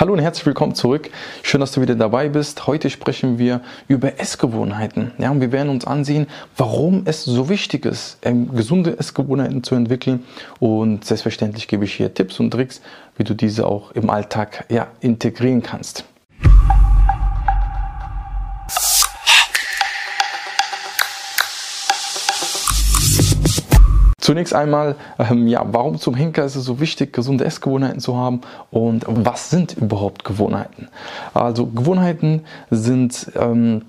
Hallo und herzlich willkommen zurück. Schön, dass du wieder dabei bist. Heute sprechen wir über Essgewohnheiten. Ja, und wir werden uns ansehen, warum es so wichtig ist, ähm, gesunde Essgewohnheiten zu entwickeln. Und selbstverständlich gebe ich hier Tipps und Tricks, wie du diese auch im Alltag ja, integrieren kannst. Zunächst einmal, ähm, ja, warum zum Henker ist es so wichtig, gesunde Essgewohnheiten zu haben und was sind überhaupt Gewohnheiten? Also Gewohnheiten sind ähm,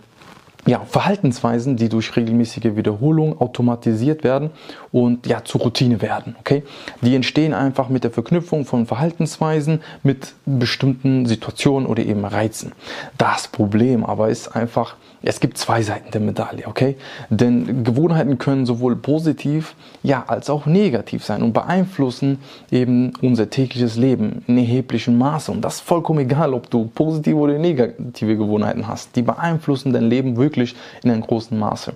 ja, Verhaltensweisen, die durch regelmäßige Wiederholung automatisiert werden und ja, zur Routine werden. Okay? Die entstehen einfach mit der Verknüpfung von Verhaltensweisen mit bestimmten Situationen oder eben Reizen. Das Problem aber ist einfach, es gibt zwei Seiten der Medaille, okay? Denn Gewohnheiten können sowohl positiv, ja, als auch negativ sein und beeinflussen eben unser tägliches Leben in erheblichem Maße. Und das ist vollkommen egal, ob du positive oder negative Gewohnheiten hast. Die beeinflussen dein Leben wirklich in einem großen Maße.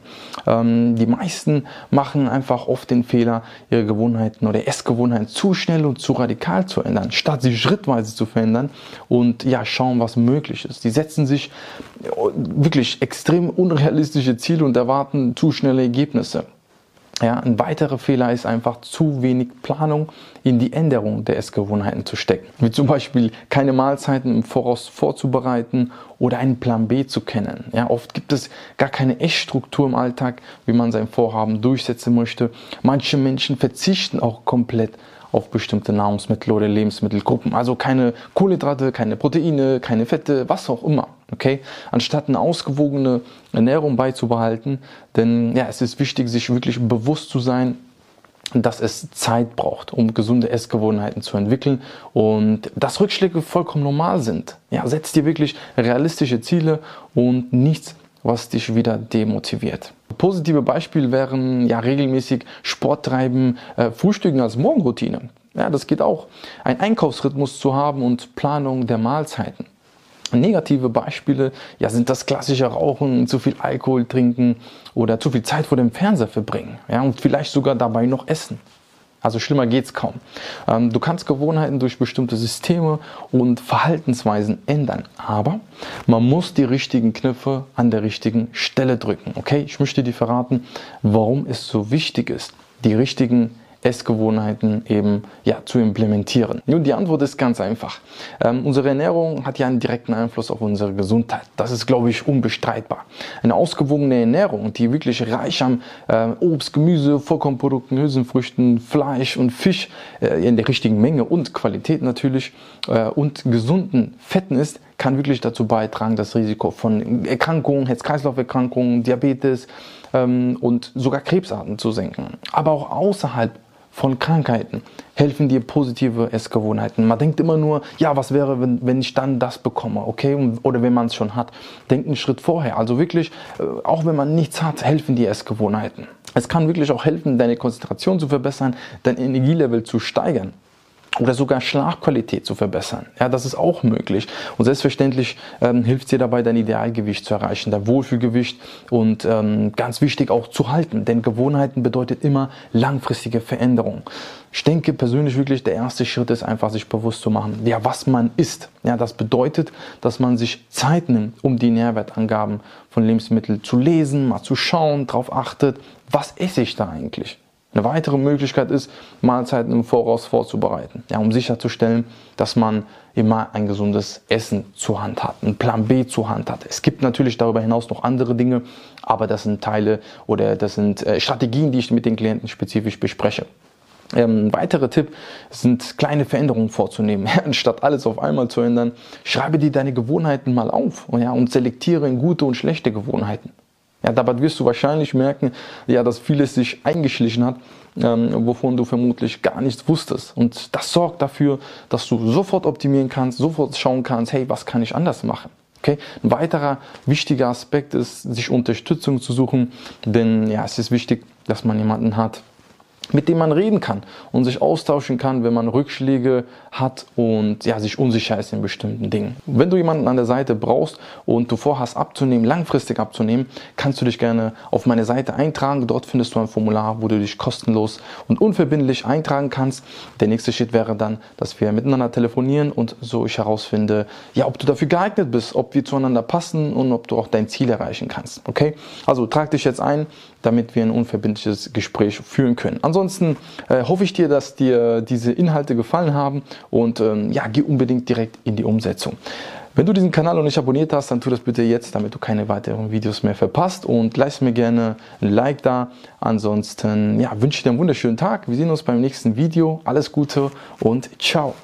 Ähm, die meisten machen einfach oft den Fehler, ihre Gewohnheiten oder Essgewohnheiten zu schnell und zu radikal zu ändern, statt sie schrittweise zu verändern und ja, schauen, was möglich ist. Die setzen sich wirklich extrem unrealistische Ziele und erwarten zu schnelle Ergebnisse. Ja, ein weiterer Fehler ist einfach zu wenig Planung in die Änderung der Essgewohnheiten zu stecken. Wie zum Beispiel keine Mahlzeiten im Voraus vorzubereiten oder einen Plan B zu kennen. Ja, oft gibt es gar keine Essstruktur im Alltag, wie man sein Vorhaben durchsetzen möchte. Manche Menschen verzichten auch komplett auf bestimmte Nahrungsmittel oder Lebensmittelgruppen. Also keine Kohlenhydrate, keine Proteine, keine Fette, was auch immer. Okay? Anstatt eine ausgewogene Ernährung beizubehalten, denn ja, es ist wichtig, sich wirklich bewusst zu sein, dass es Zeit braucht, um gesunde Essgewohnheiten zu entwickeln und dass Rückschläge vollkommen normal sind. Ja, setz dir wirklich realistische Ziele und nichts, was dich wieder demotiviert. Positive Beispiele wären ja regelmäßig Sport treiben, äh, Frühstücken als Morgenroutine. Ja, das geht auch. Ein Einkaufsrhythmus zu haben und Planung der Mahlzeiten. Negative Beispiele ja, sind das klassische Rauchen, zu viel Alkohol trinken oder zu viel Zeit vor dem Fernseher verbringen ja, und vielleicht sogar dabei noch essen. Also schlimmer geht's kaum. Ähm, du kannst Gewohnheiten durch bestimmte Systeme und Verhaltensweisen ändern, aber man muss die richtigen Knöpfe an der richtigen Stelle drücken. Okay, ich möchte dir verraten, warum es so wichtig ist, die richtigen Essgewohnheiten eben ja, zu implementieren? Nun, die Antwort ist ganz einfach. Ähm, unsere Ernährung hat ja einen direkten Einfluss auf unsere Gesundheit. Das ist, glaube ich, unbestreitbar. Eine ausgewogene Ernährung, die wirklich reich an äh, Obst, Gemüse, Vollkornprodukten, Hülsenfrüchten, Fleisch und Fisch äh, in der richtigen Menge und Qualität natürlich äh, und gesunden Fetten ist, kann wirklich dazu beitragen, das Risiko von Erkrankungen, Herz-Kreislauf-Erkrankungen, Diabetes ähm, und sogar Krebsarten zu senken. Aber auch außerhalb von Krankheiten helfen dir positive Essgewohnheiten. Man denkt immer nur, ja, was wäre, wenn, wenn ich dann das bekomme, okay? Oder wenn man es schon hat. Denkt einen Schritt vorher. Also wirklich, äh, auch wenn man nichts hat, helfen die Essgewohnheiten. Es kann wirklich auch helfen, deine Konzentration zu verbessern, dein Energielevel zu steigern oder sogar Schlafqualität zu verbessern. Ja, das ist auch möglich. Und selbstverständlich ähm, hilft dir dabei, dein Idealgewicht zu erreichen, dein Wohlfühlgewicht und ähm, ganz wichtig auch zu halten. Denn Gewohnheiten bedeutet immer langfristige Veränderung. Ich denke persönlich wirklich, der erste Schritt ist einfach, sich bewusst zu machen, ja, was man isst. Ja, das bedeutet, dass man sich Zeit nimmt, um die Nährwertangaben von Lebensmitteln zu lesen, mal zu schauen, darauf achtet, was esse ich da eigentlich? Eine weitere Möglichkeit ist, Mahlzeiten im Voraus vorzubereiten, ja, um sicherzustellen, dass man immer ein gesundes Essen zur Hand hat, einen Plan B zur Hand hat. Es gibt natürlich darüber hinaus noch andere Dinge, aber das sind Teile oder das sind äh, Strategien, die ich mit den Klienten spezifisch bespreche. Ähm, ein weiterer Tipp sind kleine Veränderungen vorzunehmen. Anstatt alles auf einmal zu ändern, schreibe dir deine Gewohnheiten mal auf ja, und selektiere in gute und schlechte Gewohnheiten. Ja, dabei wirst du wahrscheinlich merken, ja, dass vieles sich eingeschlichen hat, ähm, wovon du vermutlich gar nichts wusstest. Und das sorgt dafür, dass du sofort optimieren kannst, sofort schauen kannst, hey, was kann ich anders machen? Okay? Ein weiterer wichtiger Aspekt ist, sich Unterstützung zu suchen, denn ja, es ist wichtig, dass man jemanden hat, mit dem man reden kann und sich austauschen kann, wenn man Rückschläge hat und ja, sich unsicher ist in bestimmten Dingen. Wenn du jemanden an der Seite brauchst und du vorhast abzunehmen, langfristig abzunehmen, kannst du dich gerne auf meine Seite eintragen. Dort findest du ein Formular, wo du dich kostenlos und unverbindlich eintragen kannst. Der nächste Schritt wäre dann, dass wir miteinander telefonieren und so ich herausfinde, ja, ob du dafür geeignet bist, ob wir zueinander passen und ob du auch dein Ziel erreichen kannst. Okay? Also trag dich jetzt ein, damit wir ein unverbindliches Gespräch führen können. Ansonsten äh, hoffe ich dir, dass dir diese Inhalte gefallen haben und ähm, ja, geh unbedingt direkt in die Umsetzung. Wenn du diesen Kanal noch nicht abonniert hast, dann tu das bitte jetzt, damit du keine weiteren Videos mehr verpasst und leiste mir gerne ein Like da. Ansonsten ja, wünsche ich dir einen wunderschönen Tag. Wir sehen uns beim nächsten Video. Alles Gute und ciao.